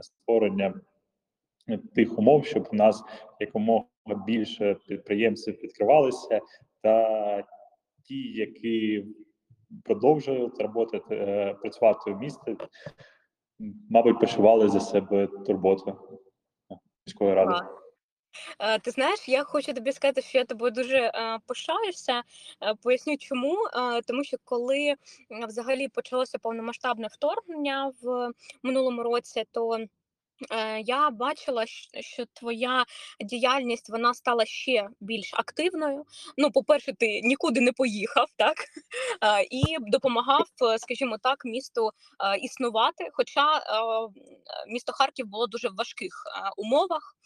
створення тих умов, щоб у нас якомога більше підприємців відкривалися, та ті, які продовжують роботи, е, працювати в місті, мабуть, почували за себе турботу міської ради. Ти знаєш, я хочу тобі сказати, що я тобою дуже пишаюся. Е, Поясню чому. Тому що коли взагалі почалося повномасштабне вторгнення в минулому році, то я бачила, що твоя діяльність вона стала ще більш активною. Ну, по-перше, ти нікуди не поїхав, так Е, і допомагав, е, скажімо так, місту е, існувати. Хоча місто Харків було дуже в важких умовах,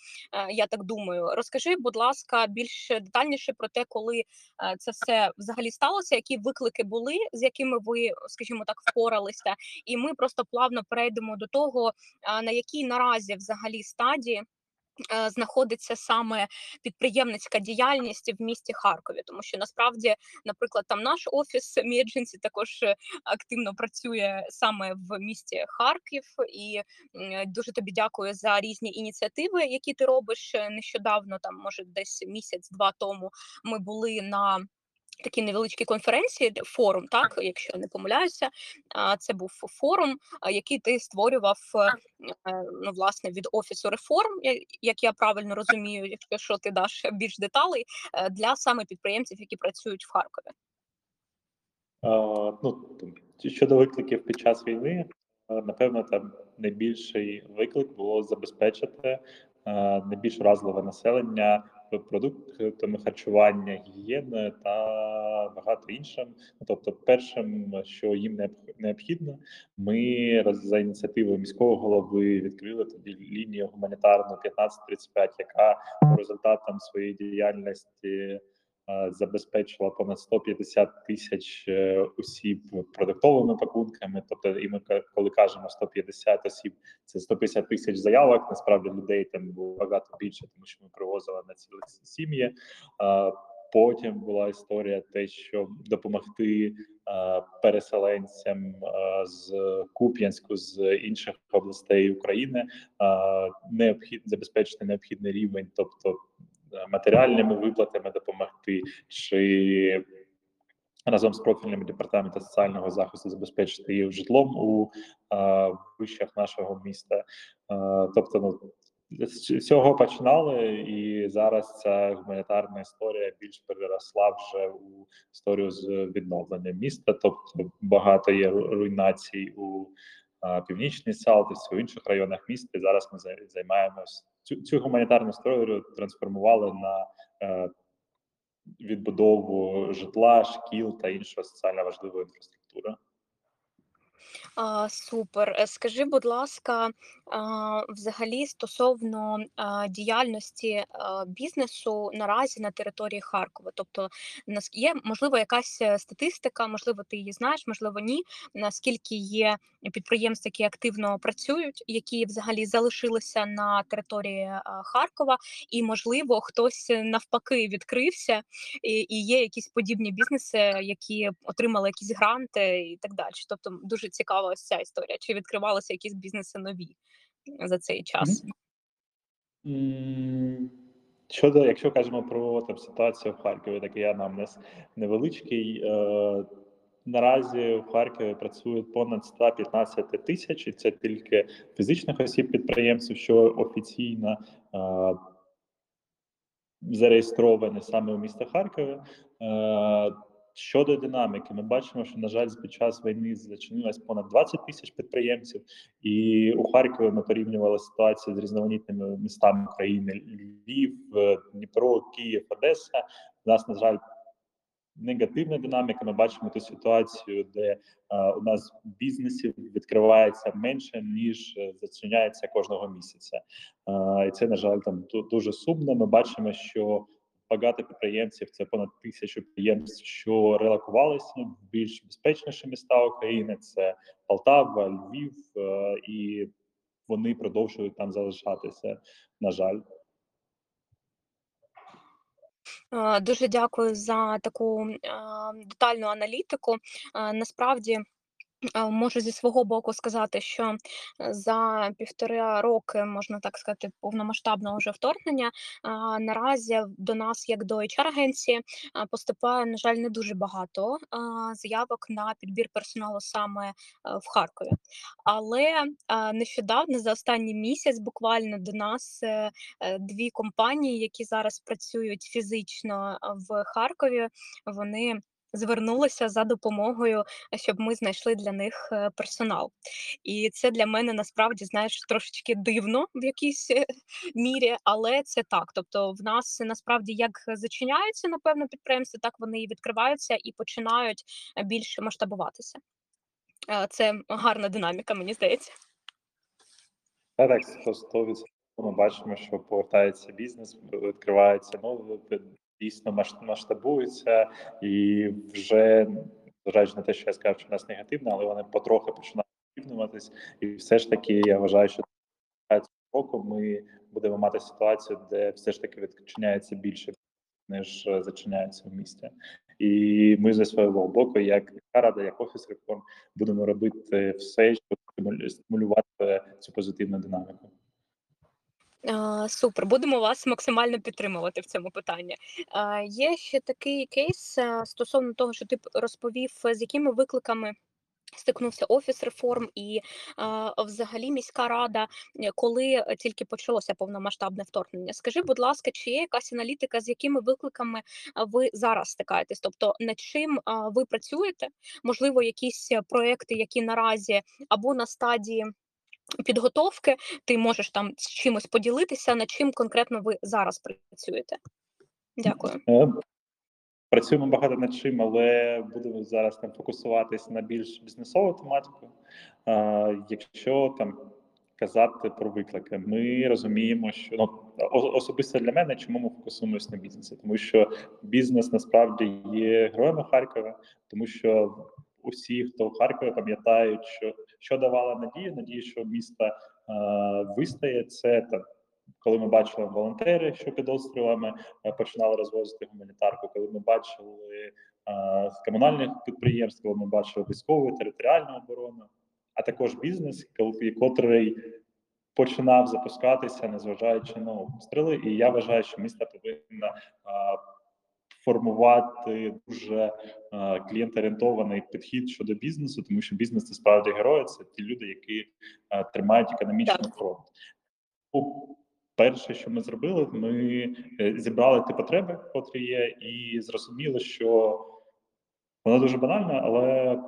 я так думаю. Розкажи, будь ласка, більш детальніше про те, коли це все взагалі сталося, які виклики були, з якими ви, скажімо так, впоралися, і ми просто плавно перейдемо до того, на якій наразі взагалі стадії. е, Знаходиться саме підприємницька діяльність в місті Харкові, тому що насправді, наприклад, там наш офіс МіДженсі також е, активно працює саме в місті Харків, і дуже тобі дякую за різні ініціативи, які ти робиш Е, нещодавно. Там може десь місяць-два тому ми були на такій невеличкій конференції, форум, так, якщо не помиляюся. Це був форум, який ти створював е, е, ну, власне від офісу реформ, як я правильно розумію, якщо що ти даш більш деталей е, для саме підприємців, які працюють в Харкові. А, ну, щодо викликів під час війни, напевно, там найбільший виклик було забезпечити найбільш вразливе населення продуктами харчування, гігієною та багато іншим. Ну, Тобто, першим, що їм необх- необхідно, ми за ініціативою міського голови відкрили тоді лінію гуманітарну 1535, яка по результатам своєї діяльності забезпечила понад 150 тисяч е, осіб продуктовими пакунками. Тобто, і ми коли кажемо 150 осіб, це 150 тисяч заявок. Насправді людей там було багато більше, тому що ми привозили на цілі сім'ї. Потім була історія, те, що допомогти е, переселенцям е, з Куп'янську з інших областей України е, необхід забезпечити необхідний рівень, тобто е, матеріальними виплатами допомогти, чи разом з профільним департаментом соціального захисту забезпечити їх житлом у е, вищах нашого міста. Е, тобто, ну з цього починали, і зараз ця гуманітарна історія більш переросла вже у історію з відновленням міста. Тобто багато є руйнацій у північній Салтиці, у інших районах міста. І зараз ми зай- займаємось цю, цю гуманітарну історію трансформували на е, відбудову житла, шкіл та іншої соціально важливої інфраструктури. А, Супер. Е, Скажи, будь ласка, а, взагалі стосовно а, діяльності а, бізнесу наразі на території Харкова, тобто нас є можливо якась е, статистика, можливо, ти її знаєш, можливо, ні. Наскільки є підприємств, які активно працюють, які взагалі залишилися на території Харкова, і можливо хтось е, навпаки відкрився, і, і є якісь подібні бізнеси, які отримали якісь гранти і так далі. Тобто дуже цікава ось ця історія. Чи відкривалися якісь бізнеси нові за цей час? Щодо, якщо кажемо про там ситуацію в Харкові, такий анамнез невеличкий. Е, наразі в Харкові працює понад 115 тисяч, і це тільки фізичних осіб підприємців, що офіційно е, зареєстровані саме у місті Харкові. Е, Щодо динаміки, ми бачимо, що на жаль, під час війни зачинилось понад 20 тисяч підприємців, і у Харкові ми порівнювали ситуацію з різноманітними містами України: Львів, е, Дніпро, Київ, Одеса. У нас, на жаль, негативна динаміка. Ми бачимо ту ситуацію, де е, у нас бізнесів відкривається менше ніж е, зачиняється кожного місяця. Е, і це на жаль там дуже сумно. Ми бачимо, що багато підприємців, це понад тисячу підприємств, що релокувалися в більш безпечніші міста України. Це Полтава, Львів, і вони продовжують там залишатися. На жаль. Е, Дуже дякую за таку детальну аналітику. Е, Насправді. Можу зі свого боку сказати, що за півтора роки, можна так сказати, повномасштабного вже вторгнення, наразі до нас, як до HR-агенції, поступає, на жаль, не дуже багато заявок на підбір персоналу саме е, в Харкові. Але нещодавно, за останній місяць, буквально до нас е, е, дві компанії, які зараз працюють фізично в Харкові, вони звернулися за допомогою щоб ми знайшли для них е, персонал. І це для мене насправді, знаєш, трошечки дивно в якійсь е, мірі, але це так. Тобто, в нас насправді як зачиняються, напевно, підприємства, так вони і відкриваються і починають е, більше масштабуватися. Це гарна динаміка, мені здається. Та так, 100%. Ми бачимо, що повертається бізнес, відкривається нове, дійсно масштабується, і вже зважаючи на те, що я сказав, що в нас негативно, але вони потрохи починають рівнюватись. І все ж таки, я вважаю, що цього року ми будемо мати ситуацію, де все ж таки відчиняється більше, ніж зачиняється в місті. І ми зі свого боку, як рада, як офіс реформ, будемо робити все, щоб стимулювати цю позитивну динаміку. Супер, будемо вас максимально підтримувати в цьому питанні. Є ще такий кейс стосовно того, що ти розповів, з якими викликами стикнувся офіс реформ і взагалі міська рада, е, коли тільки почалося повномасштабне вторгнення. Скажи, будь ласка, чи є якась аналітика, з якими викликами ви зараз стикаєтесь? Тобто над чим ви працюєте? Можливо, якісь е, проекти, які наразі або на стадії підготовки, ти можеш там з чимось поділитися, над чим конкретно ви зараз працюєте? Дякую. Е, Працюємо багато над чим, але будемо зараз там фокусуватись на більш бізнесову тематику. Е, Якщо там казати про виклики, ми розуміємо, що ну особисто для мене, чому ми фокусуємося на бізнесі, тому що бізнес насправді є героями Харкова, тому що усі, хто в Харкові, пам'ятають, що що давала надію, надію, що місто е, вистає, це там. Коли ми бачили волонтери, що під обстрілами е, починали розвозити гуманітарку, коли ми бачили е, з комунальних підприємств, коли ми бачили військову територіальну оборону, а також бізнес, котрий починав запускатися, незважаючи на обстріли. І я вважаю, що місто повинно е, формувати дуже е, клієнт-орієнтований підхід щодо бізнесу, тому що бізнес це справді герої, це ті люди, які е, тримають економічний фронт. Перше, що ми зробили, ми е, зібрали ті потреби, котрі є, і зрозуміли, що воно дуже банально, але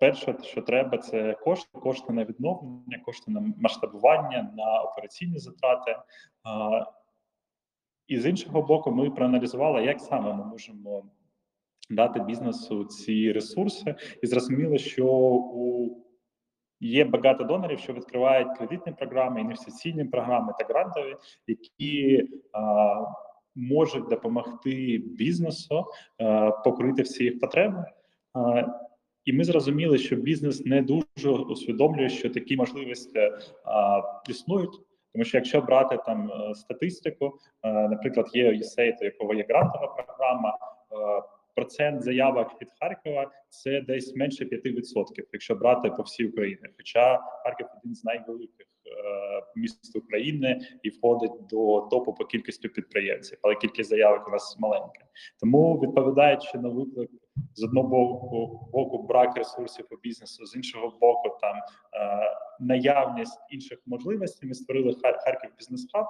перше, що треба, це кошти, кошти на відновлення, кошти на масштабування, на операційні затрати. І з іншого боку, ми проаналізували, як саме ми можемо дати бізнесу ці ресурси, і зрозуміли, що у Є багато донорів, що відкривають кредитні програми, інвестиційні програми та грантові, які а, можуть допомогти бізнесу а, покрити всі їх потреби. А, і ми зрозуміли, що бізнес не дуже усвідомлює, що такі можливості а, існують. Тому що якщо брати там е, статистику, е, наприклад, є USAID, у якого є грантова програма. е, Процент заявок від Харкова це десь менше 5%, якщо брати по всій Україні. Хоча Харків один з найвеликих міст України і входить до топу по кількості підприємців, але кількість заявок у нас маленька. Тому відповідаючи на виклик з одного боку, боку брак ресурсів у бізнесу, з іншого боку, там е, наявність інших можливостей. Ми створили Харків бізнес хаб,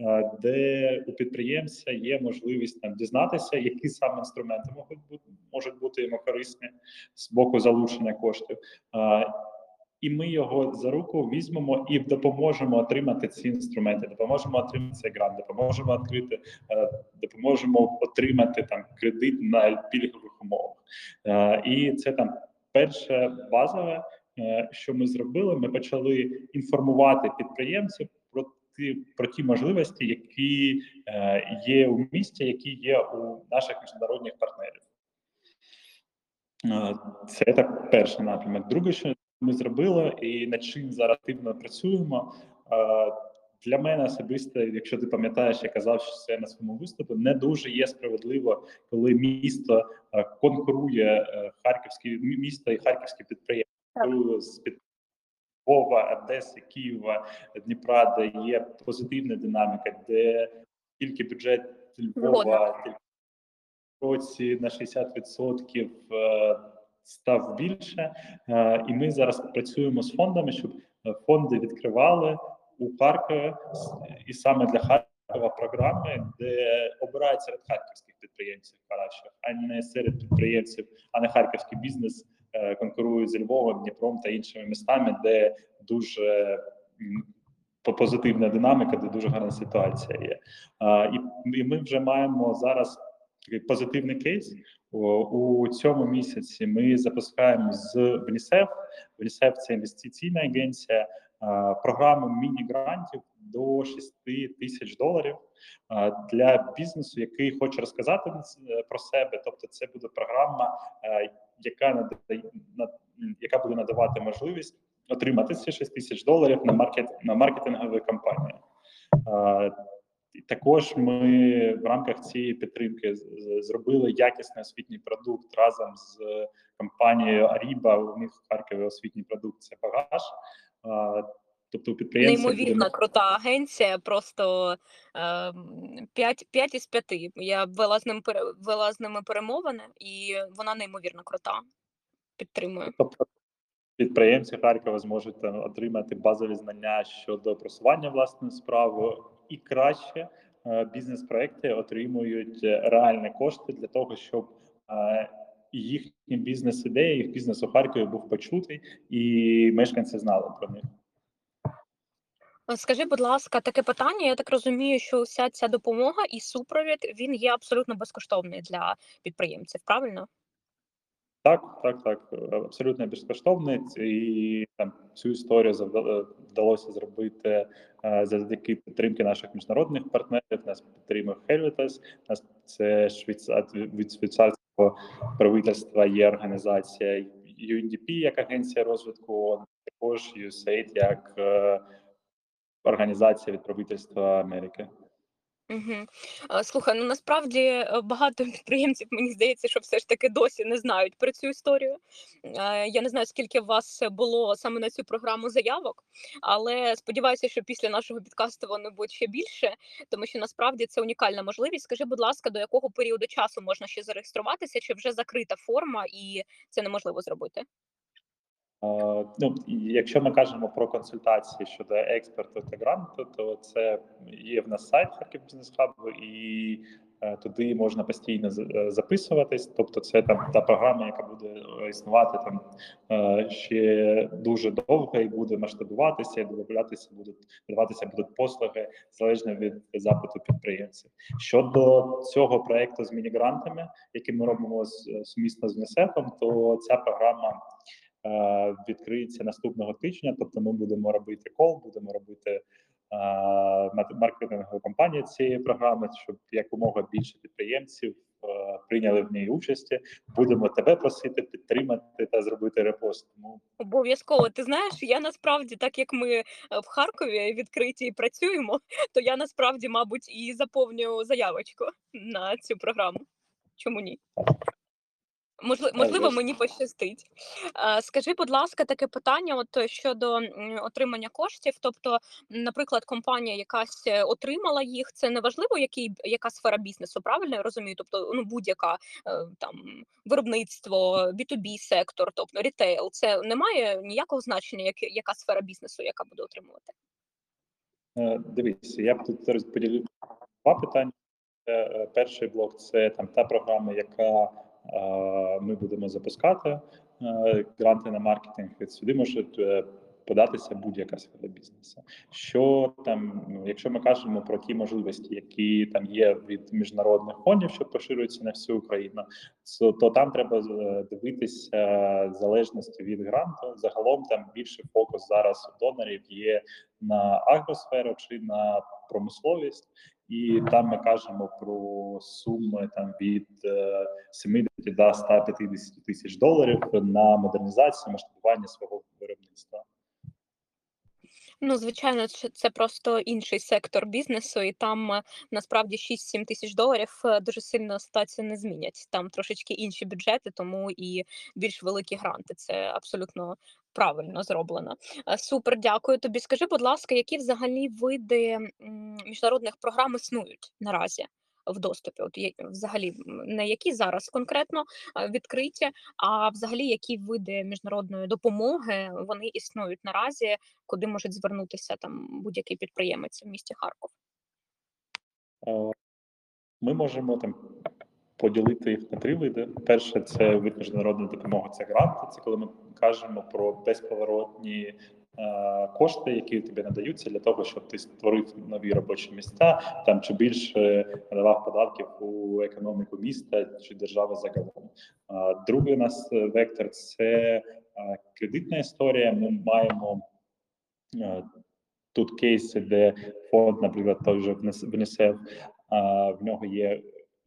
е, де у підприємця є можливість там дізнатися, які саме інструменти можуть бути можуть бути йому корисні з боку залучення коштів. Е, І ми його за руку візьмемо і допоможемо отримати ці інструменти, допоможемо отримати цей грант, допоможемо відкрити, е, допоможемо отримати там кредит на пільгових І це там перше базове, е, що ми зробили. Ми почали інформувати підприємців про ті про ті можливості, які е, є у місті, які є у наших міжнародних партнерів. Е, Це так перший напрямок. Друге, що ми зробили, і над чим зараз активно працюємо. Для мене особисто, якщо ти пам'ятаєш, я казав, що це на своєму виступі, не дуже є справедливо, коли місто е, конкурує е, харківські мі- місто і харківські підприємства. з під Львова, Одеси, Києва, Дніпра, де є позитивна динаміка, де тільки бюджет Львова тільки році на 60% е, став більше. І ми зараз працюємо з фондами, щоб фонди відкривали у Харкові і саме для Харкова програми, де обирають серед харківських підприємців кращих, а не серед підприємців, а не харківський бізнес е, конкурує з Львовом, Дніпром та іншими містами, де дуже позитивна динаміка, де дуже гарна ситуація є. І ми вже маємо зараз такий позитивний кейс. У цьому місяці ми запускаємо з ВНІСЕФ. ВНІСЕФ це інвестиційна агенція. А, Програму міні-грантів до 6 тисяч доларів для бізнесу, який хоче розказати е, про себе. Тобто, це буде програма, е, яка надає яка буде надавати можливість отримати ці 6 тисяч доларів на маркет на маркетингові кампанії. Також ми в рамках цієї підтримки зробили якісний освітній продукт разом з компанією Аріба. У них в Харкові освітній продукт це багаж. Тобто у підприємців буде крута агенція, просто 5, 5 із 5. Я вела з ним вела з ними перемовини, і вона неймовірно крута. Підтримую. Тобто підприємці Харкова зможуть там, отримати базові знання щодо просування власної справи, і краще е, бізнес-проекти отримують е, реальні кошти для того, щоб їхні бізнес-ідеї, їх бізнес у Харкові був почутий, і мешканці знали про них. Скажи, будь ласка, таке питання. Я так розумію, що вся ця допомога і супровід він є абсолютно безкоштовний для підприємців, правильно? Так, так, так, абсолютно безкоштовний. І там цю історію вдалося зробити е, завдяки підтримки наших міжнародних партнерів. Нас підтримує Helvetas, нас це швейцар від швейцарського правительства. Є організація UNDP як агенція розвитку, також USAID як е, організація від правительства Америки. Угу. Слухай, ну насправді е, багато підприємців, мені здається, що все ж таки досі не знають про цю історію. Е, Я не знаю, скільки у вас було саме на цю програму заявок, але сподіваюся, що після нашого підкасту вони будуть ще більше, тому що насправді це унікальна можливість. Скажи, будь ласка, до якого періоду часу можна ще зареєструватися, чи вже закрита форма, і це неможливо зробити? Ну, якщо ми кажемо про консультації щодо експерту та гранту, то це є в нас сайт Харків Бізнес Хаб, і е, туди можна постійно е, записуватись. Тобто, це там та програма, яка буде е, існувати там ще дуже довго і буде масштабуватися, і додаватися будуть додаватися будуть послуги залежно від запиту підприємців. Щодо цього проекту з міні-грантами, який ми робимо з- сумісно з МСЕФом, то ця програма відкриється наступного тижня. Тобто, ми будемо робити кол, будемо робити е, маркетингову кампанію цієї програми, щоб якомога більше підприємців е, прийняли в ній участі. Будемо тебе просити підтримати та зробити репост. Тому Обов'язково. Ти знаєш, я насправді, так як ми е, в Харкові відкриті і працюємо, то я насправді, мабуть, і заповню заявочку на цю програму. Чому ні? Можливо, можливо, мені пощастить. Е, Скажи, будь ласка, таке питання: от е, щодо отримання коштів. Тобто, наприклад, компанія якась е, отримала їх. Це не важливо, який яка сфера бізнесу, правильно я розумію? Тобто, ну будь-яка там виробництво, B2B сектор, тобто рітейл. Це не має ніякого значення, як, яка сфера бізнесу, яка буде отримувати. дивіться, я б тут розподілив два питання. Перший блок це там та програма, яка ми будемо запускати. Е, Гранти на маркетинг від сюди можуть е, податися будь-яка сфера бізнесу. Що там, ну, якщо ми кажемо про ті можливості, які там є від міжнародних фондів, що поширюються на всю Україну, то, там треба е, дивитися залежності від гранту. Загалом там більше фокус зараз у донорів є на агросферу чи на промисловість. І там ми кажемо про суми там від е, 70 до 150 тисяч доларів на модернізацію масштабування свого виробництва. Ну, звичайно, це просто інший сектор бізнесу, і там е, насправді 6-7 тисяч доларів е, дуже сильно ситуацію не змінять. Там трошечки інші бюджети, тому і більш великі гранти. Це абсолютно правильно зроблено. Е, Супер, дякую тобі. Скажи, будь ласка, які взагалі види міжнародних програм існують наразі в доступі? От взагалі не які зараз конкретно е, відкриті, а взагалі які види міжнародної допомоги вони існують наразі, куди можуть звернутися там будь-який підприємець в місті Харков? Е, Ми можемо там поділити їх на три види. Перше, це вид міжнародної допомоги, це гранти. Це коли ми кажемо про безповоротні кошти, які тобі надаються для того, щоб ти створив нові робочі місця, там чи більше надавав податків у економіку міста чи держави загалом. Е, Другий у нас е, вектор це е, кредитна історія. Ми маємо е, тут кейси, де фонд, наприклад, той же ВНСФ, в нього є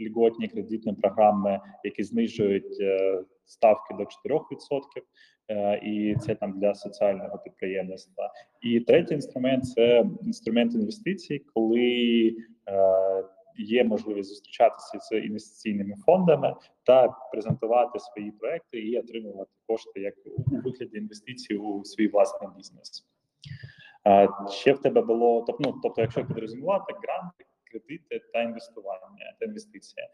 льготні кредитні програми, які знижують е, ставки до 4%, е, і це там для соціального підприємництва. І третій інструмент це інструмент інвестицій, коли е, є можливість зустрічатися з інвестиційними фондами та презентувати свої проекти і отримувати кошти як у вигляді інвестицій у свій власний бізнес. Ще в тебе було тобто, ну, тобто, якщо підрозумувати гранти, кредити та інвестування та інвестиція.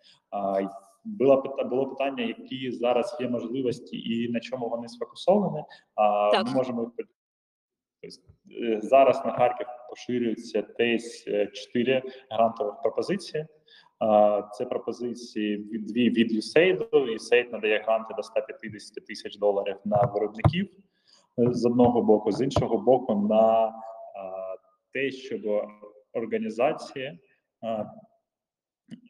Було було питання, які зараз є можливості і на чому вони сфокусовані. А Так. ми можемо е, зараз на Харків поширюється десь е, чотири грантових пропозиції. Це пропозиції від дві від USAID. USAID надає гранти до 150 тисяч доларів на виробників е, з одного боку, з іншого боку, на те, щоб організації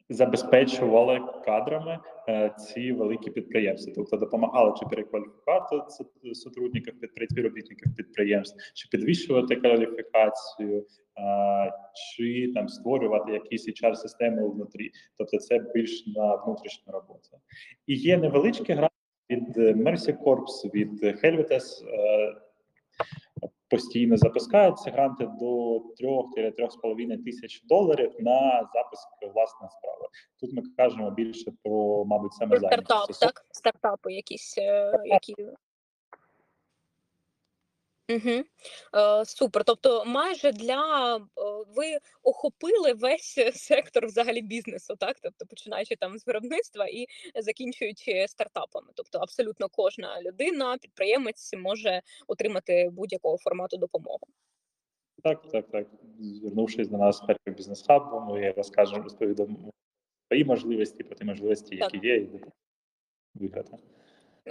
забезпечували кадрами е, ці великі підприємства, тобто допомагали чи перекваліфікувати сотрудників співробітників підприємств, чи підвищувати кваліфікацію, чи там створювати якісь HR системи внутрі. Тобто, це більш на внутрішню роботу. І є невеличкі гранти від е, Mercy Corps, від Helvetes, е, постійно запускаються гранти до 3-3,5 тисяч доларів на запуск власної справи. Тут ми кажемо більше про, мабуть, саме Про стартап, так? Стартапи якісь, е, які. Угу. Е, супер. Тобто, майже для е, ви охопили весь сектор взагалі бізнесу, так? Тобто, починаючи там з виробництва і закінчуючи стартапами. Тобто, абсолютно кожна людина, підприємець може отримати будь-якого формату допомогу. Так, так, так. Звернувшись до нас Харків бізнес хаб, ми розкажемо, розповідаємо свої можливості, про ті можливості, які є, і виграти.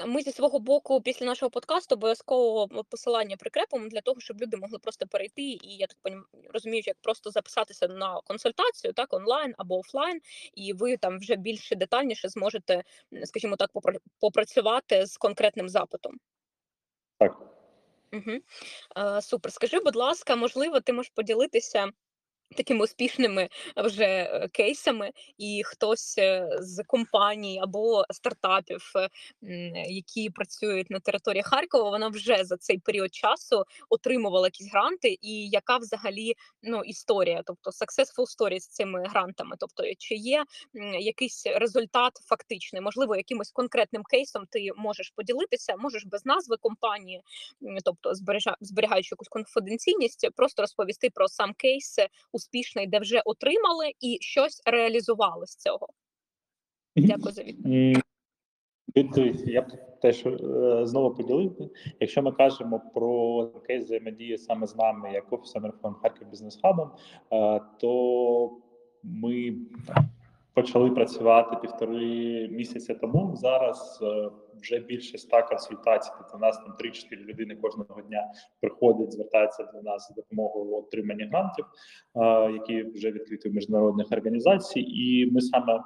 Ми зі свого боку, після нашого подкасту, обов'язково посилання прикрепимо для того, щоб люди могли просто перейти, і я так розумію, як просто записатися на консультацію, так онлайн або офлайн, і ви там вже більше детальніше зможете, скажімо так, попра- попрацювати з конкретним запитом. Так. Угу. Супер. Скажи, будь ласка, можливо, ти можеш поділитися такими успішними вже е, кейсами, і хтось е, з компаній або стартапів, е, які працюють на території Харкова, вона вже за цей період часу отримувала якісь гранти, і яка взагалі ну історія, тобто successful story з цими грантами, тобто чи є якийсь результат фактичний, можливо, якимось конкретним кейсом ти можеш поділитися, можеш без назви компанії, тобто збережа, зберігаючи якусь конфіденційність, просто розповісти про сам кейс успішний, де вже отримали і щось реалізували з цього. Дякую за відповідь. Я б теж е, знову поділив. Якщо ми кажемо про кейс взаємодії саме з нами, як офісом Харків Бізнес Хабом, е, то ми почали працювати півтори місяця тому. Зараз е, вже більше ста консультацій. Тобто у нас там 3-4 людини кожного дня приходять, звертаються до нас з допомогою в отриманні грантів, е, які вже відкриті в міжнародних організацій, і ми саме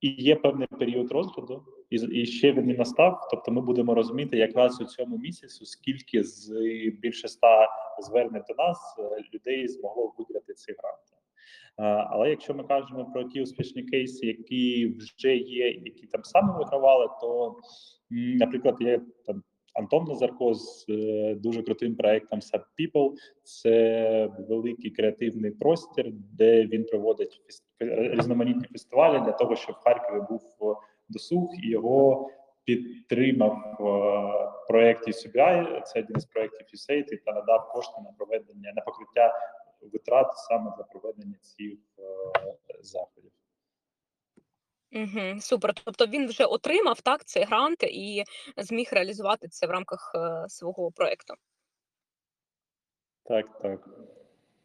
і є певний період розгляду, і, і ще він не настав. Тобто, ми будемо розуміти якраз у цьому місяці, скільки з більше ста звернень до нас е, людей змогло виграти ці гранти. Але якщо ми кажемо про ті успішні кейси, які вже є, які там саме вигравали, то, наприклад, є там Антон Назарко з е, дуже крутим проектом Sub People. Це великий креативний простір, де він проводить різноманітні фестивалі для того, щоб в Харкові був досуг і його підтримав проект UCBI, це один з проєктів USAID, та надав кошти на проведення на покриття витрат саме для проведення цих е, заходів. Угу, супер. Тобто він вже отримав так цей грант і зміг реалізувати це в рамках е, свого проекту. Так, так.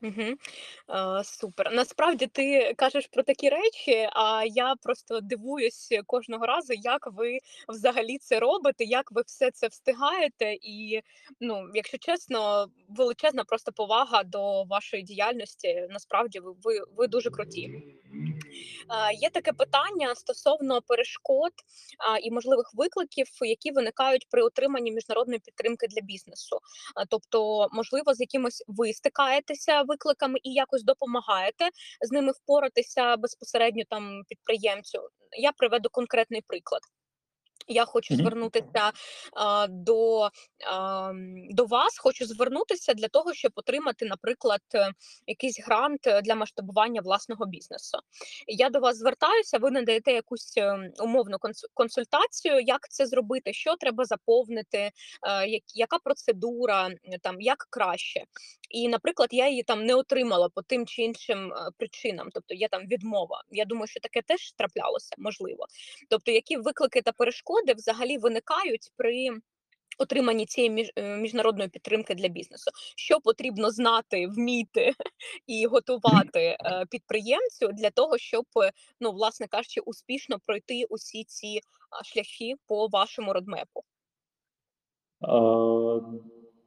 Угу. Е, супер. Насправді ти кажеш про такі речі, а я просто дивуюсь кожного разу, як ви взагалі це робите, як ви все це встигаєте. І, ну, якщо чесно, величезна просто повага до вашої діяльності. Насправді, ви, ви, ви дуже круті. Е, Є таке питання стосовно перешкод і можливих викликів, які виникають при отриманні міжнародної підтримки для бізнесу. Тобто, можливо, з якимось ви стикаєтеся викликами і якось допомагаєте з ними впоратися безпосередньо там підприємцю. Я приведу конкретний приклад. Я хочу звернутися а, до, а, до вас, хочу звернутися для того, щоб отримати, наприклад, е, якийсь грант е, для масштабування власного бізнесу. Я до вас звертаюся, ви надаєте якусь е, умовну консультацію, як це зробити, що треба заповнити, е, як, яка процедура, там як краще. І, наприклад, я її там не отримала по тим чи іншим причинам, тобто є там відмова. Я думаю, що таке теж траплялося, можливо. Тобто, які виклики та перешкоди взагалі виникають при отриманні цієї е, міжнародної підтримки для бізнесу? Що потрібно знати, вміти і готувати е, підприємцю для того, щоб, ну, власне кажучи, успішно пройти усі ці шляхи по вашому родмепу?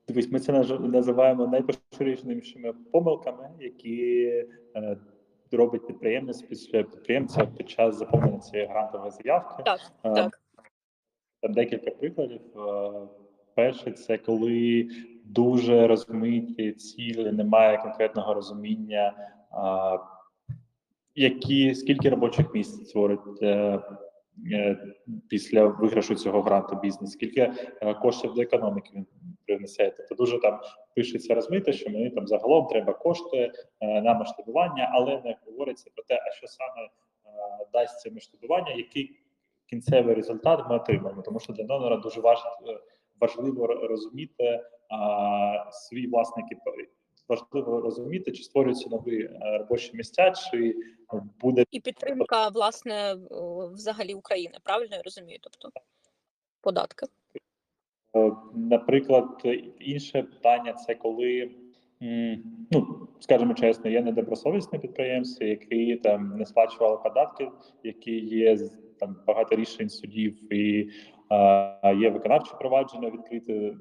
Дивись, ми це називаємо найпоширенішими помилками, які е, робить підприємець підприємця під час заповнення цієї грантової заявки. Так, так. Там декілька прикладів. Е, Перше, це коли дуже розмиті цілі, немає конкретного розуміння, а, які скільки робочих місць створить е, е, після виграшу цього гранту бізнес, скільки е, коштів до економіки він принесе. Тобто дуже там пишеться розмито, що мені там загалом треба кошти е, на масштабування, але не говориться про те, а що саме е, дасть це масштабування, який кінцевий результат ми отримаємо, тому що для донора дуже важливо, важливо розуміти а, свій власний важливо розуміти, чи створюються нові е, робочі місця, чи буде І підтримка, власне, взагалі України, правильно я розумію? Тобто податки. Е, Наприклад, інше питання це коли, ну скажімо чесно, є недобросовісні підприємці, які там не сплачували податки, які є там багато рішень судів, і е, є виконавче провадження відкрите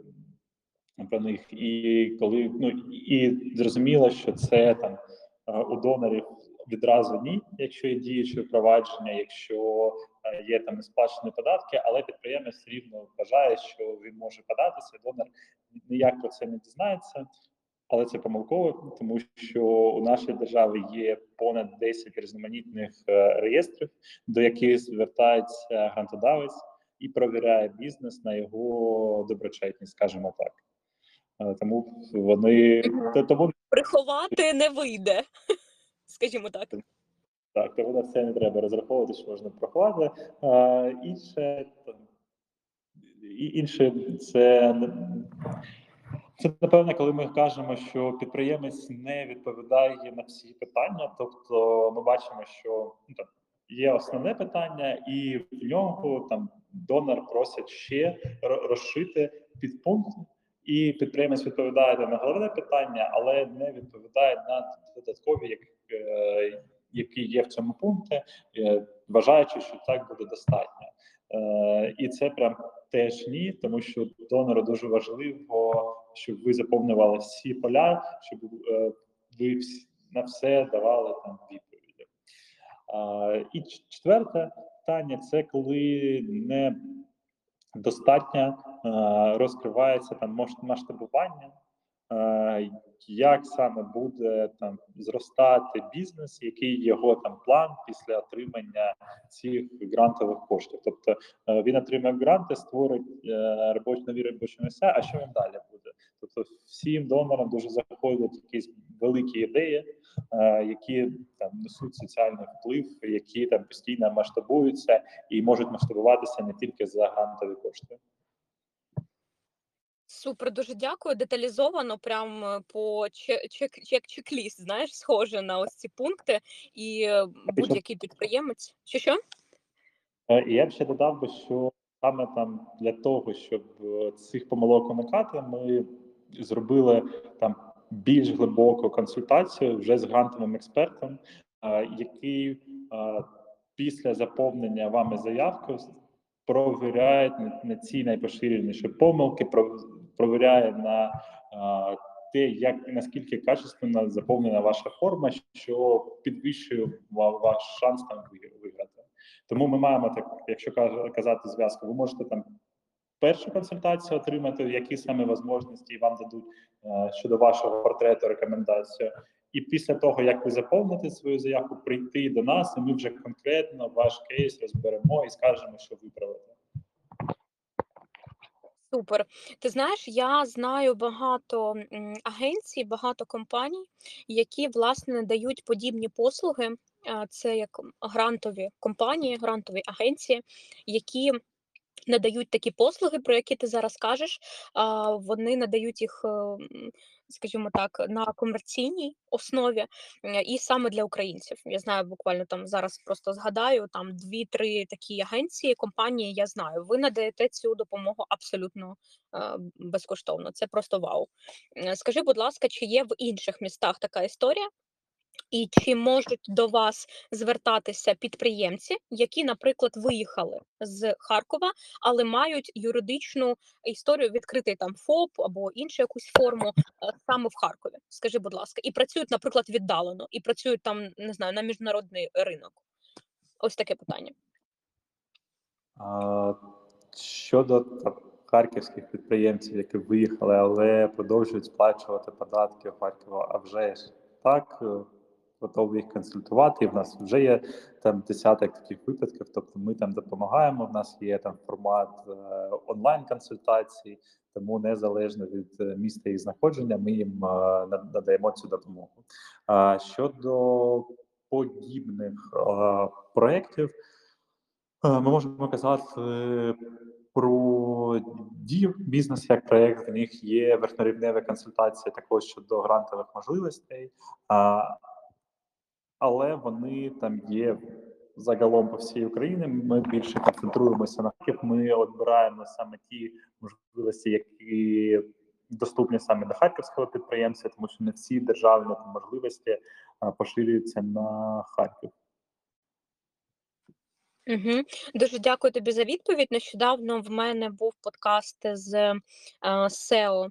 про них. І коли ну і зрозуміло, що це там у донорів відразу ні, якщо є діюче провадження, якщо є там несплачені податки, але підприємець рівно вважає, що він може податися. Донор ніяк про це не дізнається, але це помилково, тому що у нашій державі є понад 10 різноманітних е, реєстрів, до яких звертається грантодавець і провіряє бізнес на його доброчесність, скажімо так. Е, Тому вони тому Приховати не вийде, скажімо так. Так, тому на це не треба розраховувати, що можна проховати. Інше, там, інше це, це напевне, коли ми кажемо, що підприємець не відповідає на всі питання. Тобто, ми бачимо, що ну, там, є основне питання, і в нього там донор просить ще розшити підпункти. І підприємець відповідає на головне питання, але не відповідає на додаткові, як, е, які є в цьому пункті, е, вважаючи, що так буде достатньо. Е, І це прям теж ні, тому що донору дуже важливо, щоб ви заповнювали всі поля, щоб е, ви на все давали там відповіді. І четверте питання це коли не достатньо е, розкривається там масштабування. е, як саме буде там зростати бізнес, який його там план після отримання цих грантових коштів. Тобто він отримає гранти, створить робочі нові робочі місця. А що він далі? Тобто, всім донорам дуже заходять якісь великі ідеї, е, які там несуть соціальний вплив, які там постійно масштабуються і можуть масштабуватися не тільки за грантові кошти. Супер, дуже дякую. Деталізовано, прям е, по чек, чек-ліст, знаєш, схоже на ось ці пункти, і е, будь-який підприємець. Що що? І я б ще додав би, що саме там для того, щоб цих помилок уникати, ми зробили там більш глибоку консультацію вже з грантовим експертом, який після заповнення вами заявки провіряє на- ці найпоширеніші помилки, провіряє на те, як наскільки качественно заповнена ваша форма, що підвищує ваш шанс там виграти. Тому ми маємо так, якщо казати зв'язку, ви можете там першу консультацію отримати, які саме можливості вам дадуть е, щодо вашого портрету, рекомендацію. І після того, як ви заповните свою заявку, прийти до нас, і ми вже конкретно ваш кейс розберемо і скажемо, що виправити. Супер. Ти знаєш, я знаю багато агенцій, багато компаній, які власне надають подібні послуги. Це як грантові компанії, грантові агенції, які надають такі послуги, про які ти зараз кажеш. Вони надають їх, е, скажімо так, на комерційній основі і саме для українців. Я знаю буквально там зараз просто згадаю там дві-три такі агенції, компанії. Я знаю. Ви надаєте цю допомогу абсолютно е, безкоштовно. Це просто вау. Е, Скажи, будь ласка, чи є в інших містах така історія? І чи можуть до вас звертатися підприємці, які, наприклад, виїхали з Харкова, але мають юридичну історію відкритий там ФОП або іншу якусь форму е, саме в Харкові? Скажи, будь ласка, і працюють, наприклад, віддалено, і працюють там, не знаю, на міжнародний ринок? Ось таке питання. А, Щодо харківських підприємців, які виїхали, але продовжують сплачувати податки в Харкові, а вже ж так е, готові їх консультувати. І в нас вже є там десяток таких випадків. Тобто ми там допомагаємо. В нас є там формат е, онлайн-консультацій, тому незалежно від е, міста їх знаходження, ми їм е, надаємо цю допомогу. А щодо подібних проєктів. Ми можемо казати про дію бізнес як проєкт. В них є верхнорівнева консультація також щодо грантових можливостей, а, але вони там є загалом по всій Україні. Ми більше концентруємося на Харків. Ми обираємо саме ті можливості, які доступні саме до харківського підприємця, тому що не всі державні можливості поширюються на Харків. Угу. Дуже дякую тобі за відповідь. Нещодавно в мене був подкаст з SEO е,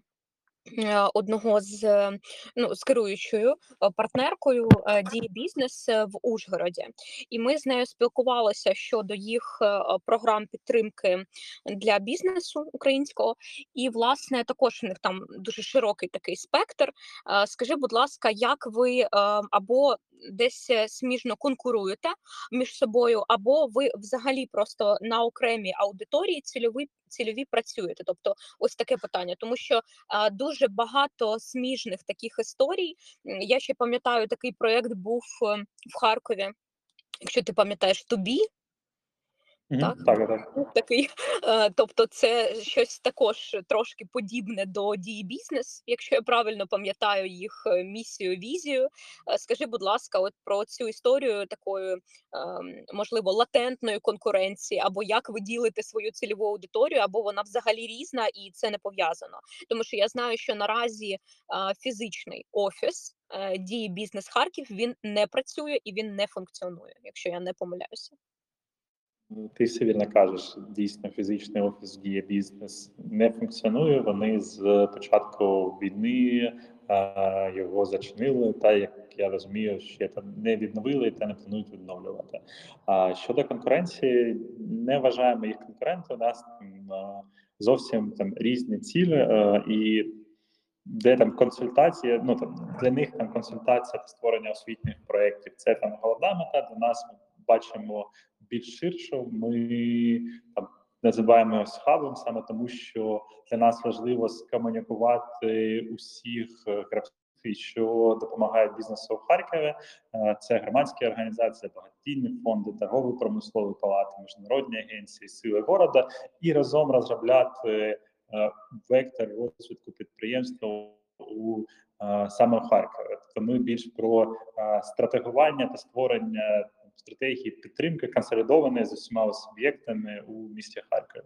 одного з е, ну з керуючою е, партнеркою е, дії бізнес е, в Ужгороді, і ми з нею спілкувалися щодо їх е, е, програм підтримки для бізнесу українського. І власне також у них там дуже широкий такий спектр. Е, Скажи, будь ласка, як ви е, або десь е, сміжно конкуруєте між собою, або ви взагалі просто на окремій аудиторії цільові цільові працюєте? Тобто, ось таке питання, тому що а, дуже багато сміжних таких історій. Я ще пам'ятаю, такий проєкт був е, в Харкові. Якщо ти пам'ятаєш тобі, Мгм. Так. Так, так. такий, е, тобто, це щось також трошки подібне до дії бізнес, якщо я правильно пам'ятаю їх е, місію, візію. Е, Скажи, будь ласка, от про цю історію такої, ем, можливо, латентної конкуренції, або як ви ділите свою цільову аудиторію, або вона взагалі різна і це не пов'язано. Тому що я знаю, що наразі фізичний офіс дії бізнес Харків він не працює і він не функціонує, якщо я не помиляюся. Ти все вірно кажеш. Дійсно, фізичний офіс діє бізнес не функціонує. Вони з початку війни е, його зачинили, та як я розумію, ще там не відновили та не планують відновлювати. А щодо конкуренції, не вважаємо їх конкурентами. У нас там е, зовсім там різні цілі, е, і де там консультація, ну там для них там консультація та створення освітніх проєктів. Це там головна мета. Для нас ми бачимо більш ширше. Ми там називаємо його хабом саме тому, що для нас важливо скомунікувати усіх е, гравців, що допомагають бізнесу в Харкові. Е, Це громадські організації, багатійні фонди, торгові промислові палати, міжнародні агенції, сили города і разом розробляти е, вектор розвитку підприємства у е, саме в Харкові. Тобто ми більш про е, стратегування та створення стратегії підтримки консолідованої з усіма суб'єктами у місті Харкові.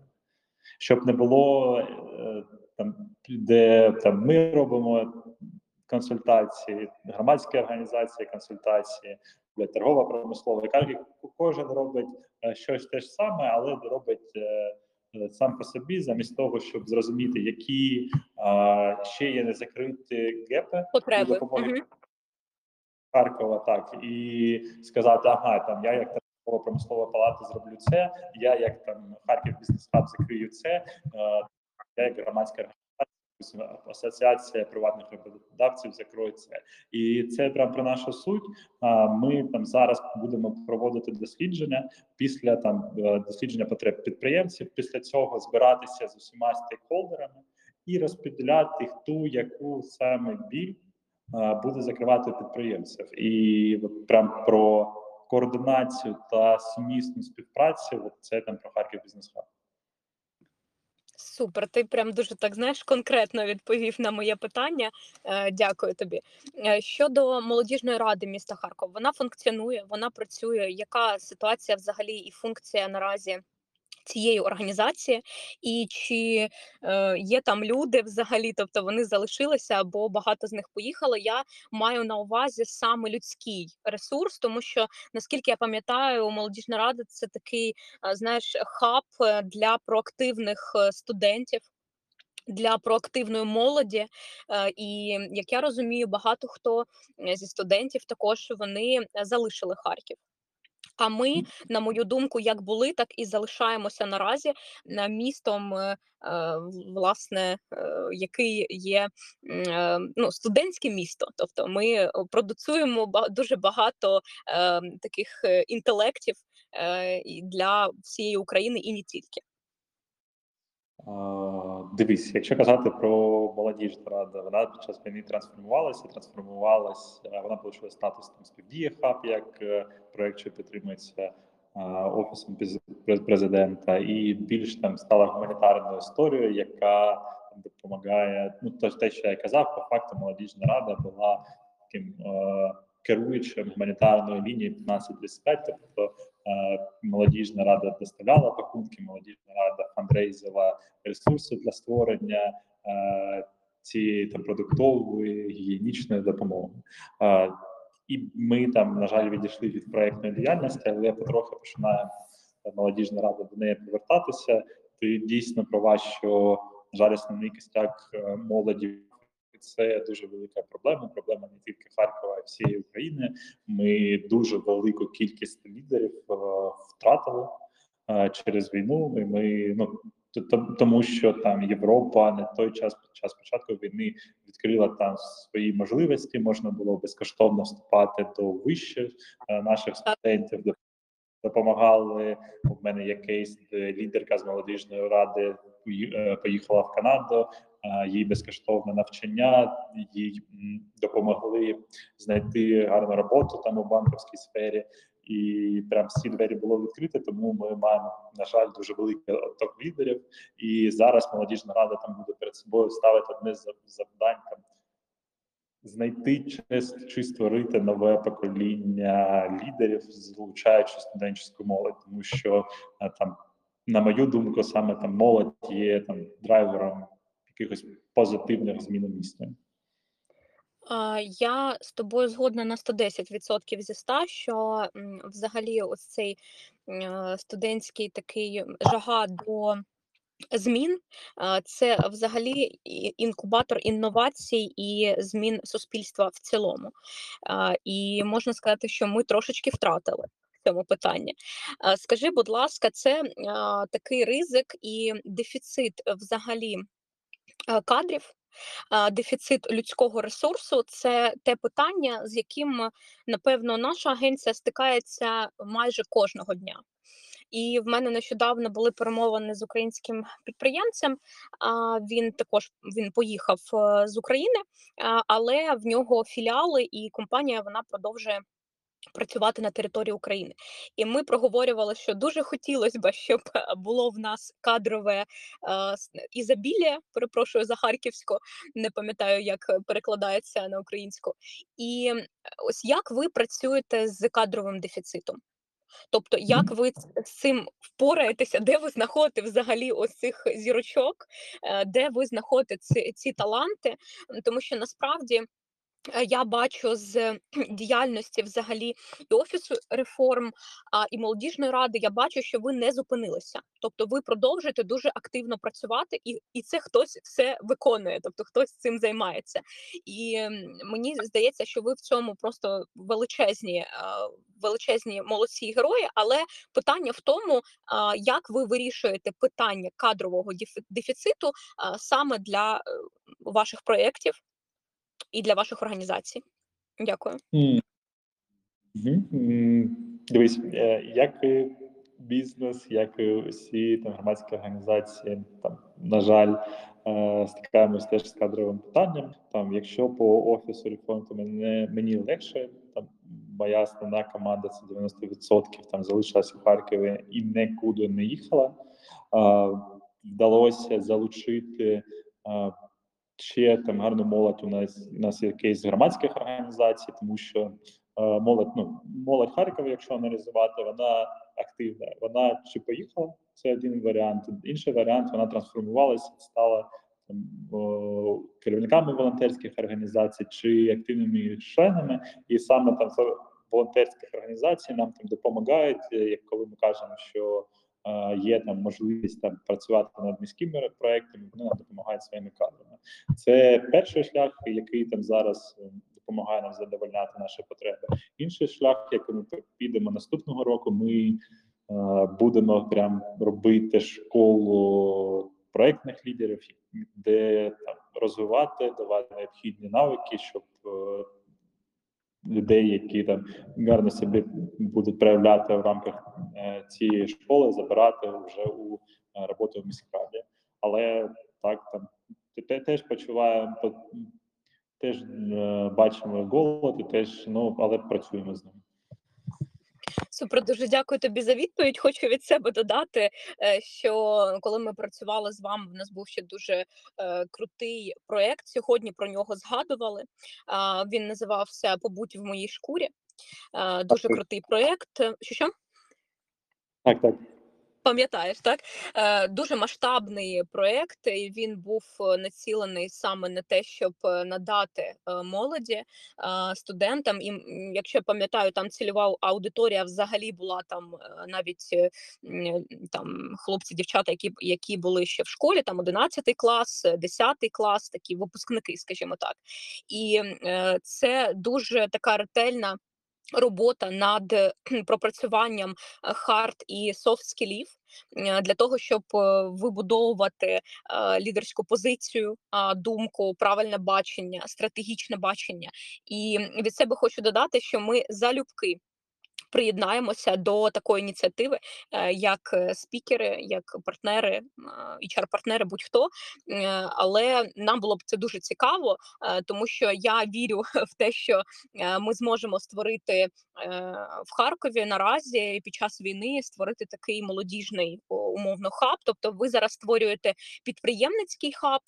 Щоб не було е, там, де там ми робимо консультації, громадські організації, консультації, для торгова промислова. Кожен робить е, щось те ж саме, але робить е, сам по собі, замість того, щоб зрозуміти, які ще є незакриті гепи Потреби. допомоги. Харкова, так і сказати, ага, там я як промислова палата зроблю це, я як там Харків бізнес хаб закрию це, е, я як громадська асоціація приватних роботодавців закрою це. І це прям про нашу суть. Ми там зараз будемо проводити дослідження після там е, дослідження потреб підприємців. Після цього збиратися з усіма стейкхолдерами і розподіляти хто яку саме біль буде закривати підприємців. І от прям про координацію та сумісну співпрацю. От це там про Харків бізнес хаб. Супер, ти прям дуже так знаєш конкретно відповів на моє питання. Е, Дякую тобі. Е, Щодо молодіжної ради міста Харкова, вона функціонує, вона працює. Яка ситуація взагалі і функція наразі? Цієї організації, і чи е, є там люди взагалі, тобто вони залишилися або багато з них поїхало. Я маю на увазі саме людський ресурс, тому що наскільки я пам'ятаю, молодіжна рада це такий, знаєш, хаб е, для проактивних е, студентів. Для проактивної молоді, Е, і як я розумію, багато хто е, зі студентів також вони е, залишили Харків. А ми, на мою думку, як були, так і залишаємося наразі е, містом, е, е, власне, який є ну, студентське місто. Тобто ми продуцуємо дуже багато таких інтелектів для всієї України і не тільки. Дивись, якщо казати про молодіжну раду, вона під час війни трансформувалася, трансформувалася, е, вона отримала статус там співдія хаб, як е, проект, що підтримується е, офісом президента, і більш там стала гуманітарною історією, яка допомагає. Ну то те, що я казав, по факту молодіжна рада була таким е, керуючим гуманітарної лінії 1535, тобто молодіжна рада доставляла пакунки, молодіжна рада фандрейзила ресурси для створення е, цієї там продуктової гігієнічної допомоги. Е, і ми там, на жаль, відійшли від проектної діяльності, але потрохи починає молодіжна рада до неї повертатися. Ти дійсно права, що на жаль, основний костяк е, молоді це дуже велика проблема. Проблема не тільки Харкова, а всієї України. Ми дуже велику кількість лідерів е, втратили е, через війну. І ми ну тому, що там Європа на той час під час початку війни відкрила там свої можливості. Можна було безкоштовно вступати до вишів е, наших студентів. доп- Допомагали у мене де лідерка з молодіжної ради поїхала в Канаду. Їй безкоштовне навчання, їй допомогли знайти гарну роботу там у банківській сфері, і прям всі двері було відкрите. Тому ми маємо на жаль дуже великий отток лідерів. І зараз молодіжна рада там буде перед собою ставити одне з завдань там знайти чи, чи створити нове покоління лідерів, залучаючи студентську молодь, тому що е, там, на мою думку, саме там молодь є там драйвером якихось позитивних змін у місті. Я з тобою згодна на 110% зі 100, що взагалі ось цей е, студентський такий жага до змін, це взагалі інкубатор інновацій і змін суспільства в цілому. І можна сказати, що ми трошечки втратили цьому питанні. Скажи, будь ласка, це а, такий ризик і дефіцит взагалі кадрів Дефіцит людського ресурсу це те питання, з яким, напевно, наша агенція стикається майже кожного дня. І в мене нещодавно були перемовини з українським підприємцем. Він також він поїхав е, з України, але в нього філіали і компанія вона продовжує. Працювати на території України, і ми проговорювали, що дуже хотілося б, щоб е, було в нас кадрове е, ізобілія. Перепрошую за харківську, не пам'ятаю, як е, перекладається на українську. І ось як ви працюєте з кадровим дефіцитом? Тобто, як ви з цим впораєтеся, де ви знаходите взагалі ось цих зірочок, е, де ви знаходите ці, ці таланти? Тому що насправді. Е, Я бачу з діяльності взагалі і офісу реформ, і молодіжної ради. Я бачу, що ви не зупинилися. Тобто, ви продовжуєте дуже активно працювати, і, і це хтось все виконує, тобто хтось цим займається. І мені здається, що ви в цьому просто величезні, е, величезні молодці і герої. Але питання в тому, як ви вирішуєте питання кадрового дефі- дефіциту саме для е, ваших проєктів і для ваших організацій. Дякую. Дивись, е, як бізнес, як і усі там громадські організації, там, на жаль, е, стикаємось теж з кадровим питанням. Там, якщо по офісу реформ, то мені легше. Там моя основна команда це 90% там залишилася в Харкові і нікуди не їхала. Вдалося залучити а, ще там гарну молодь. У нас у нас кейс з громадських організацій, тому що е, молодь, ну молодь Харкова, якщо аналізувати, вона активна. Вона чи поїхала, це один варіант. Інший варіант вона трансформувалася, стала там о, керівниками волонтерських організацій чи активними членами, і саме там волонтерських організацій нам там допомагають, як коли ми кажемо, що є там можливість там працювати над міськими проектами, вони нам допомагають своїми кадрами. Це перший шлях, який там зараз е, допомагає нам задовольняти наші потреби. Інший шлях, який ми підемо наступного року, ми е, будемо прям робити школу проектних лідерів, де там розвивати, давати необхідні навики, щоб е, людей, які там гарно себе будуть проявляти в рамках е, цієї школи, забирати вже у е, роботу в міськраді. Але так там те- те- теж почуваємо, по- теж е, бачимо голод, і теж ну але працюємо з ним. Супер, дуже дякую тобі за відповідь. Хочу від себе додати, е, що коли ми працювали з вами, в нас був ще дуже е, крутий проект. Сьогодні про нього згадували. Він називався Побудь в моїй шкурі. Е, Дуже крутий проект. Що що? Так, так. Пам'ятаєш, так? Е, дуже масштабний проєкт, і він був е, націлений саме на те, щоб е, надати молоді, студентам. І якщо я пам'ятаю, там цільова аудиторія взагалі була там навіть там хлопці, дівчата, які, які були ще в школі, там 11 клас, е, 10 клас, такі випускники, скажімо так. І це дуже така ретельна робота над е, пропрацюванням е, hard і soft skill ів е, для того, щоб вибудовувати лідерську позицію, думку, правильне бачення, стратегічне бачення. І від себе хочу додати, що ми залюбки. Приєднаємося до такої ініціативи, е, як е, спікери, як партнери, hr партнери будь-хто. Е, Але нам було б це дуже цікаво, е, тому що я вірю в те, що е, ми зможемо створити е, в Харкові наразі під час війни створити такий молодіжний умовно хаб. Тобто, ви зараз створюєте підприємницький хаб.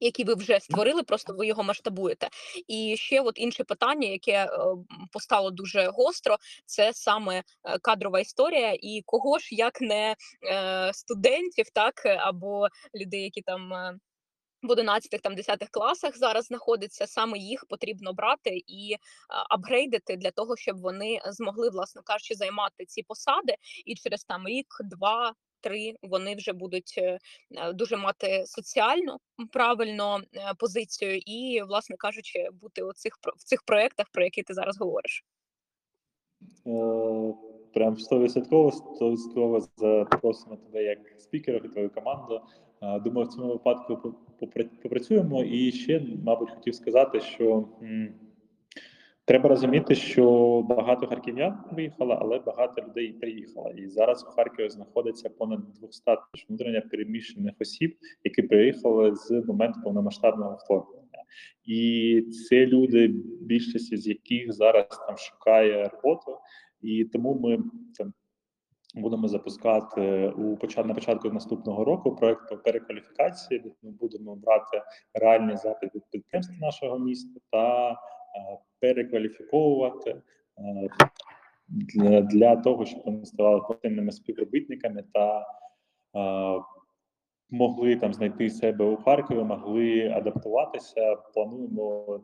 Який ви вже створили, просто ви його масштабуєте. І ще от інше питання, яке е, постало дуже гостро, це саме е, кадрова історія. І кого ж як не е, студентів, так або людей, які там в 11 там 10 класах зараз знаходяться, саме їх потрібно брати і апгрейдити для того, щоб вони змогли, власне кажучи, займати ці посади, і через там рік, два. Три вони вже будуть е, е, дуже мати соціальну правильно е, позицію, і, власне кажучи, бути у цих в цих проєктах, про які ти зараз говориш. Прям 100%, 100% запросимо тебе як спікера і твою команду. Думаю, в цьому випадку по- попра- попрацюємо. І ще, мабуть, хотів сказати, що треба розуміти, що багато харків'ян виїхало, але багато людей приїхало. І зараз у Харкові знаходиться понад 200 тисяч внутрішньо переміщених осіб, які приїхали з моменту повномасштабного вторгнення. І це люди, більшість з яких зараз там шукає роботу, і тому ми там будемо запускати у почат на початку наступного року проект по перекваліфікації, де ми будемо брати реальні запити від підприємств нашого міста та перекваліфіковувати е, для, для того, щоб вони ставали постійними співробітниками та е, могли там знайти себе у Харкові, могли адаптуватися. Плануємо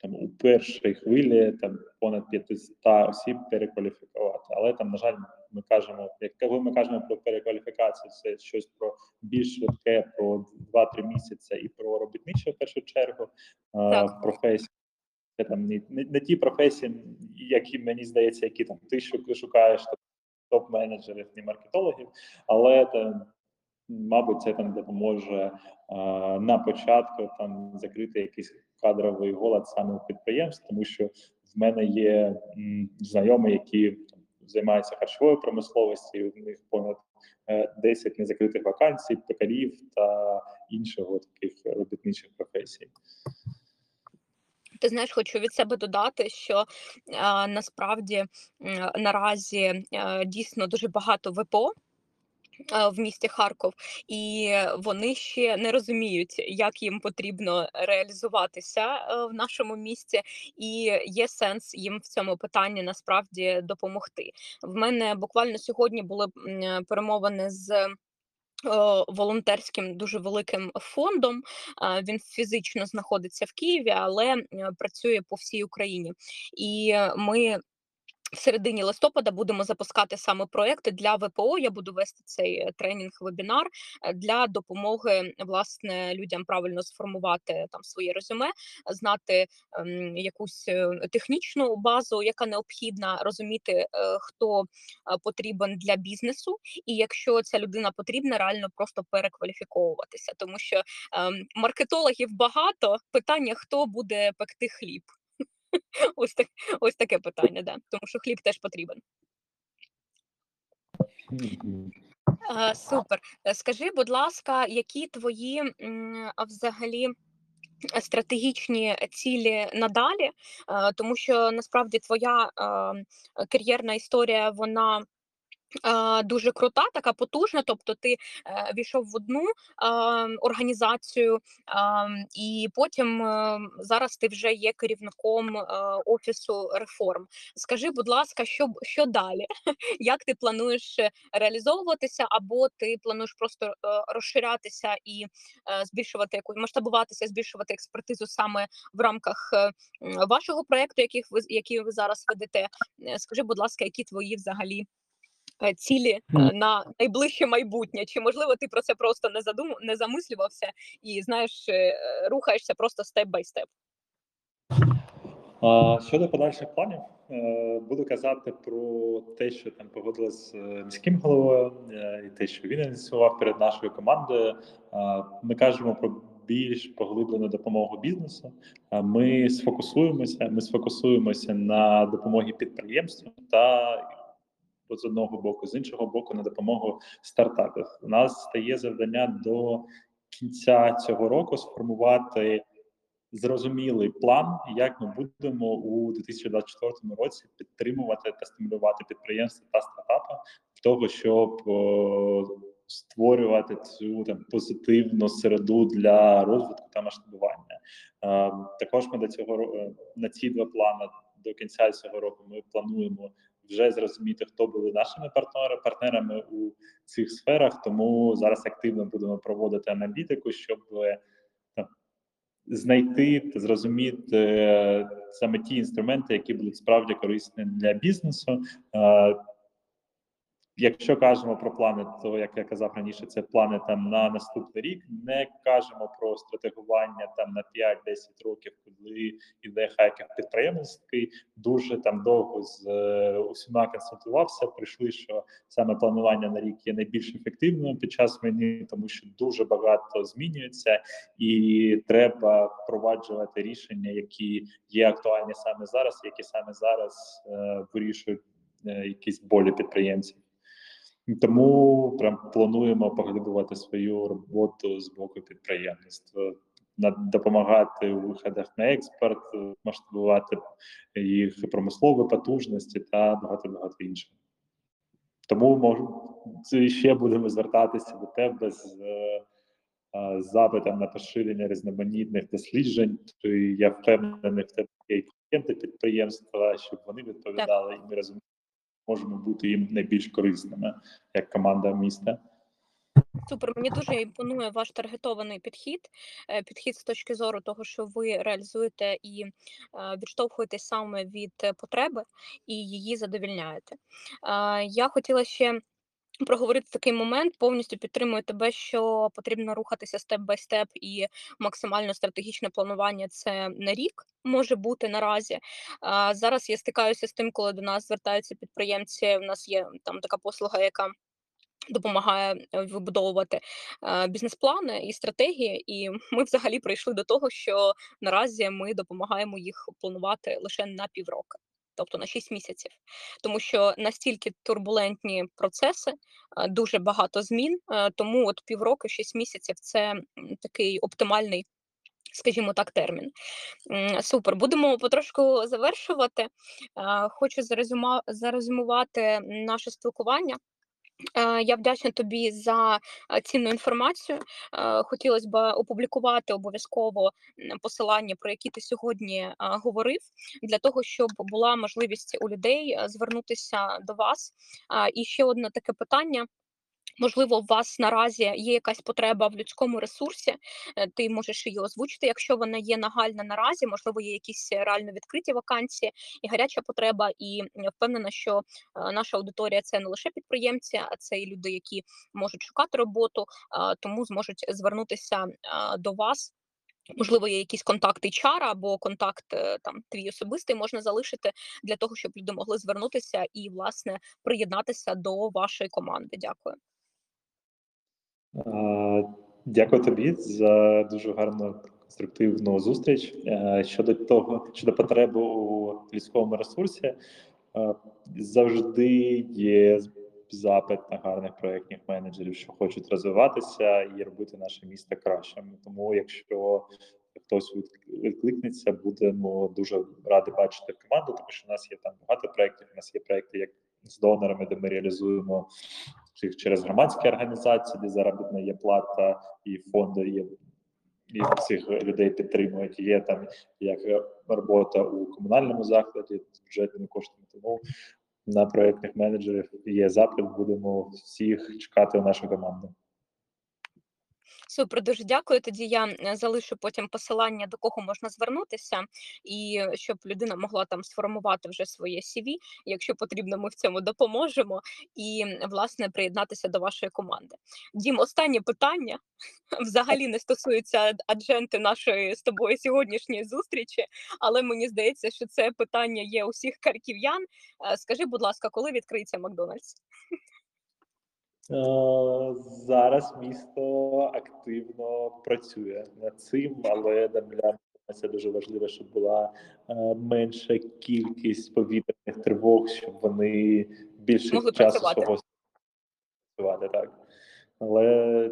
там у першій хвилі там понад 500 осіб перекваліфікувати. Але там, на жаль, ми кажемо, як коли ми кажемо про перекваліфікацію, це щось про більш швидке, про 2-3 місяці і про робітниче в першу чергу е, Так. професії. Там не, не, не ті професії, які мені здається, які там ти шу- шукаєш топ-менеджерів і маркетологів, але там, мабуть, це там допоможе а, на початку там закрити якийсь кадровий голод саме у підприємств, тому що в мене є м, знайомі, які там, займаються харчовою промисловістю, у них понад е, 10 незакритих вакансій, пекарів та іншого таких робітничих професій. Ти знаєш, хочу від себе додати, що а, насправді м, наразі а, дійсно дуже багато ВПО. В місті Харков, і вони ще не розуміють, як їм потрібно реалізуватися е, в нашому місті, і є сенс їм в цьому питанні насправді допомогти. В мене буквально сьогодні були перемовини з е, волонтерським дуже великим фондом. Він фізично знаходиться в Києві, але е, працює по всій Україні. І е, ми в середині листопада будемо запускати саме проекти для ВПО. Я буду вести цей е, тренінг-вебінар е, для допомоги власне людям правильно сформувати там своє резюме, знати ем, якусь е, технічну базу, яка необхідна, розуміти, е, хто потрібен для бізнесу, і якщо ця людина потрібна, реально просто перекваліфіковуватися, тому що ем, маркетологів багато. Питання хто буде пекти хліб. Ось так, ось таке питання, да. Тому що хліб теж потрібен. А, супер. Е, Скажи, будь ласка, які твої м, а, взагалі стратегічні цілі надалі? Е, Тому що насправді твоя кар'єрна історія, вона. Дуже крута, така потужна. Тобто, ти е, війшов в одну організацію, і потім е, зараз ти вже є керівником е, офісу реформ. Скажи, будь ласка, що, що далі? Як ти плануєш реалізовуватися, або ти плануєш просто розширятися і збільшувати яку масштабуватися, збільшувати експертизу саме в рамках вашого проекту, яких ви які ви зараз ведете? Скажи, будь ласка, які твої взагалі цілі е, на найближче майбутнє? Чи можливо ти про це просто не задум не замислювався і знаєш, е, рухаєшся просто степ бай степ? Щодо подальших планів, е, буду казати про те, що там погодилось з е, міським головою, е, і те, що він ініціював перед нашою командою. Ми кажемо про більш поглиблену допомогу бізнесу. Ми сфокусуємося. Ми сфокусуємося на допомогі підприємствам та з одного боку, з іншого боку, на допомогу стартапів. У нас стає завдання до кінця цього року сформувати зрозумілий план, як ми будемо у 2024 році підтримувати та стимулювати підприємства та стартапи в того, щоб створювати цю там позитивну середу для розвитку та масштабування. Е, також ми до цього е, на ці два плани до кінця цього року ми плануємо вже зрозуміти, хто були нашими партнери, партнерами у цих сферах. Тому зараз активно будемо проводити аналітику, щоб е, там, знайти та зрозуміти е, саме ті інструменти, які будуть справді корисні для бізнесу. Якщо кажемо про плани, то як я казав раніше, це плани там на наступний рік. Не кажемо про стратегування там на 5-10 років, коли іде хайкер підприємницький. Дуже там довго з е, усіма консультувався. Прийшли, що саме планування на рік є найбільш ефективним під час війни, тому що дуже багато змінюється, і треба впроваджувати рішення, які є актуальні саме зараз, які саме зараз е, вирішують е, якісь болі підприємців. Тому прям плануємо поглибувати свою роботу з боку підприємництва, допомагати у виходах на експорт, масштабувати їх промислові потужності та багато багато іншого. Тому можу ще будемо звертатися до тебе з е, запитом на поширення різноманітних досліджень. Я впевнений в тебе є клієнти підприємства, щоб вони відповідали, і ми розуміємо можемо бути їм найбільш корисними як команда міста. Супер, мені дуже імпонує ваш таргетований підхід. Е, підхід з точки зору того, що ви реалізуєте і е, відштовхуєтесь саме від потреби і її задовільняєте. Я хотіла ще проговорити такий момент. Повністю підтримую тебе, що потрібно рухатися степ бай степ, і максимально стратегічне планування це на рік може бути наразі. А, Зараз я стикаюся з тим, коли до нас звертаються підприємці. У нас є там така послуга, яка допомагає е, вибудовувати е, бізнес-плани і стратегії, і ми взагалі прийшли до того, що наразі ми допомагаємо їх планувати лише на півроку тобто на 6 місяців, тому що настільки турбулентні процеси, дуже багато змін. Тому от півроку, 6 місяців це такий оптимальний. Скажімо так, термін. Супер. Будемо потрошку завершувати. Хочу зарезюмувати наше спілкування. Е, я вдячна тобі за е, цінну інформацію. Е, Хотілося б опублікувати обов'язково посилання, про які ти сьогодні говорив, для того, щоб була можливість у людей звернутися до вас. І ще одне таке питання. Можливо, у вас наразі є якась потреба в людському ресурсі, е, ти можеш її озвучити, якщо вона є нагальна наразі, можливо, є якісь реально відкриті вакансії і гаряча потреба. І впевнена, що е, наша аудиторія це не лише підприємці, а це і люди, які можуть шукати роботу, тому зможуть звернутися до вас. Можливо, є якісь контакти чара або контакт е, там твій особистий можна залишити для того, щоб люди могли звернутися і власне приєднатися до вашої команди. Дякую. Дякую тобі за дуже гарну конструктивну зустріч. Щодо того, щодо потреби у людському ресурсі, завжди є запит на гарних проєктних менеджерів, що хочуть розвиватися і робити наше місто кращим. Тому, якщо хтось відкликнеться, будемо дуже раді бачити команду, тому що у нас є там багато проєктів. У нас є проєкти як з донорами, де ми реалізуємо їх через громадські організації, де заробітна є плата, і фонди є. І цих людей підтримують. Є там як робота у комунальному закладі з бюджетними коштами. Тому на проєктних менеджерів є запит. Будемо всіх чекати у нашу команду. Супер, дуже дякую. Тоді я е, залишу потім посилання, до кого можна звернутися, і щоб людина могла там сформувати вже своє CV. Якщо потрібно, ми в цьому допоможемо і власне приєднатися до вашої команди. Дім, останнє питання взагалі не стосується адженти нашої з тобою сьогоднішньої зустрічі, але мені здається, що це питання є усіх харків'ян. Е, скажи, будь ласка, коли відкриється Макдональдс? Е, зараз місто активно працює над цим, але для це дуже важливо, щоб була е, менша кількість повітряних тривог, щоб вони більше часу працювати. свого працювати так. Але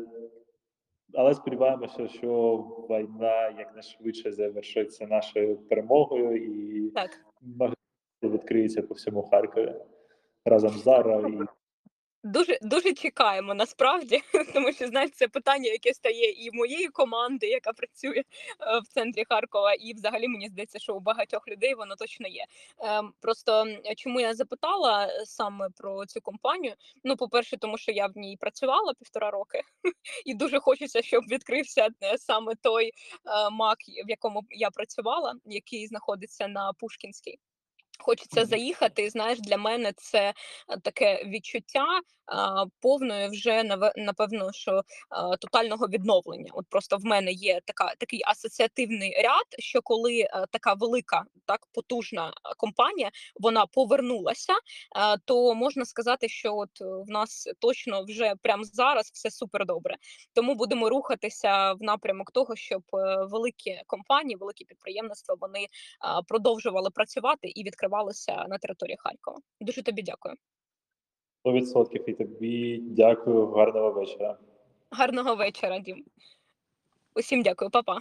але сподіваємося, що війна якнайшвидше завершиться нашою перемогою і так. відкриється по всьому Харкові разом з Зара і Дуже дуже чекаємо насправді, тому що знаєте, це питання, яке стає і моєї команди, яка працює е, в центрі Харкова, і взагалі мені здається, що у багатьох людей воно точно є. Ем, просто чому я запитала е, саме про цю компанію? Ну, по-перше, тому що я в ній працювала півтора роки, і дуже хочеться, щоб відкрився е, саме той мак, в якому я працювала, який знаходиться на Пушкінській. Хочеться заїхати, і знаєш, для мене це, таке відчуття, а, повної вже напевно, що, а, тотального відновлення. От просто в мене є така такий асоціативний ряд, що коли, е, така велика, так потужна, компанія, вона повернулася, а, то можна сказати, що от в нас точно вже прямо зараз все супер добре. Тому будемо рухатися в напрямок того, щоб, е, великі компанії, великі підприємництва, вони, а, продовжували працювати і відкривалися на території Харкова. Дуже тобі дякую. 100% і тобі дякую. Гарного вечора. Гарного вечора, Дім. Усім дякую, па-па.